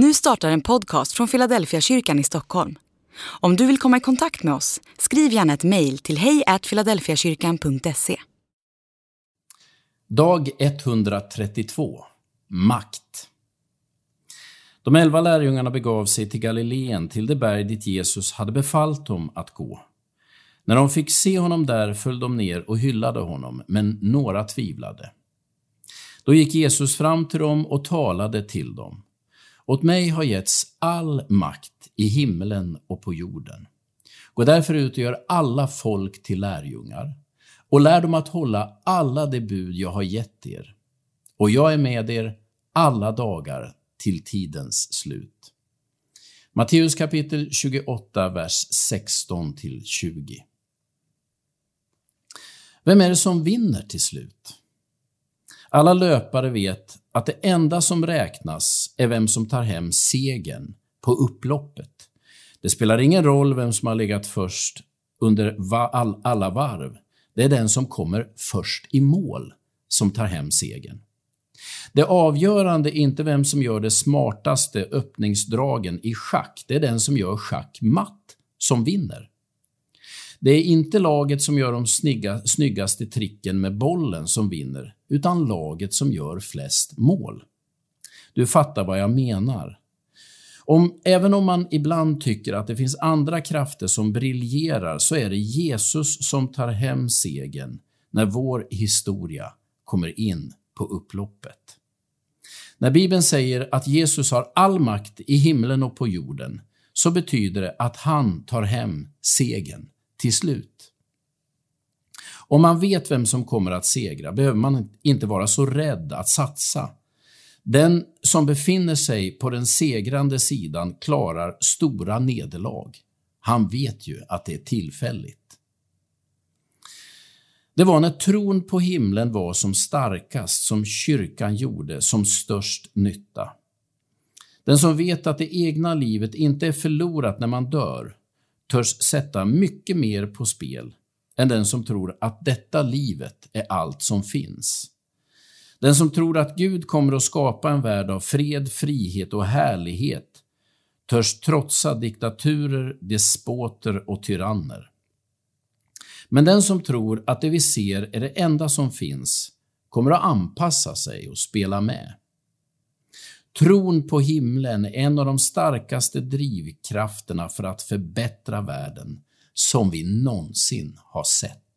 Nu startar en podcast från Philadelphia kyrkan i Stockholm. Om du vill komma i kontakt med oss, skriv gärna ett mejl till hejfiladelfiakyrkan.se. Dag 132 Makt De elva lärjungarna begav sig till Galileen, till det berg dit Jesus hade befallt dem att gå. När de fick se honom där föll de ner och hyllade honom, men några tvivlade. Då gick Jesus fram till dem och talade till dem. Åt mig har getts all makt i himlen och på jorden. Gå därför ut och gör alla folk till lärjungar och lär dem att hålla alla de bud jag har gett er. Och jag är med er alla dagar till tidens slut. Matteus kapitel 28, vers 16 20. Vem är det som vinner till slut? Alla löpare vet att det enda som räknas är vem som tar hem segern på upploppet. Det spelar ingen roll vem som har legat först under alla varv. Det är den som kommer först i mål som tar hem segern. Det avgörande är inte vem som gör det smartaste öppningsdragen i schack. Det är den som gör schack matt som vinner. Det är inte laget som gör de snygga, snyggaste tricken med bollen som vinner, utan laget som gör flest mål. Du fattar vad jag menar. Om, även om man ibland tycker att det finns andra krafter som briljerar så är det Jesus som tar hem segern när vår historia kommer in på upploppet. När Bibeln säger att Jesus har all makt i himlen och på jorden så betyder det att han tar hem segern till slut. Om man vet vem som kommer att segra behöver man inte vara så rädd att satsa. Den som befinner sig på den segrande sidan klarar stora nederlag. Han vet ju att det är tillfälligt. Det var när tron på himlen var som starkast som kyrkan gjorde som störst nytta. Den som vet att det egna livet inte är förlorat när man dör törs sätta mycket mer på spel än den som tror att detta livet är allt som finns. Den som tror att Gud kommer att skapa en värld av fred, frihet och härlighet törs trotsa diktaturer, despoter och tyranner. Men den som tror att det vi ser är det enda som finns kommer att anpassa sig och spela med. Tron på himlen är en av de starkaste drivkrafterna för att förbättra världen som vi någonsin har sett.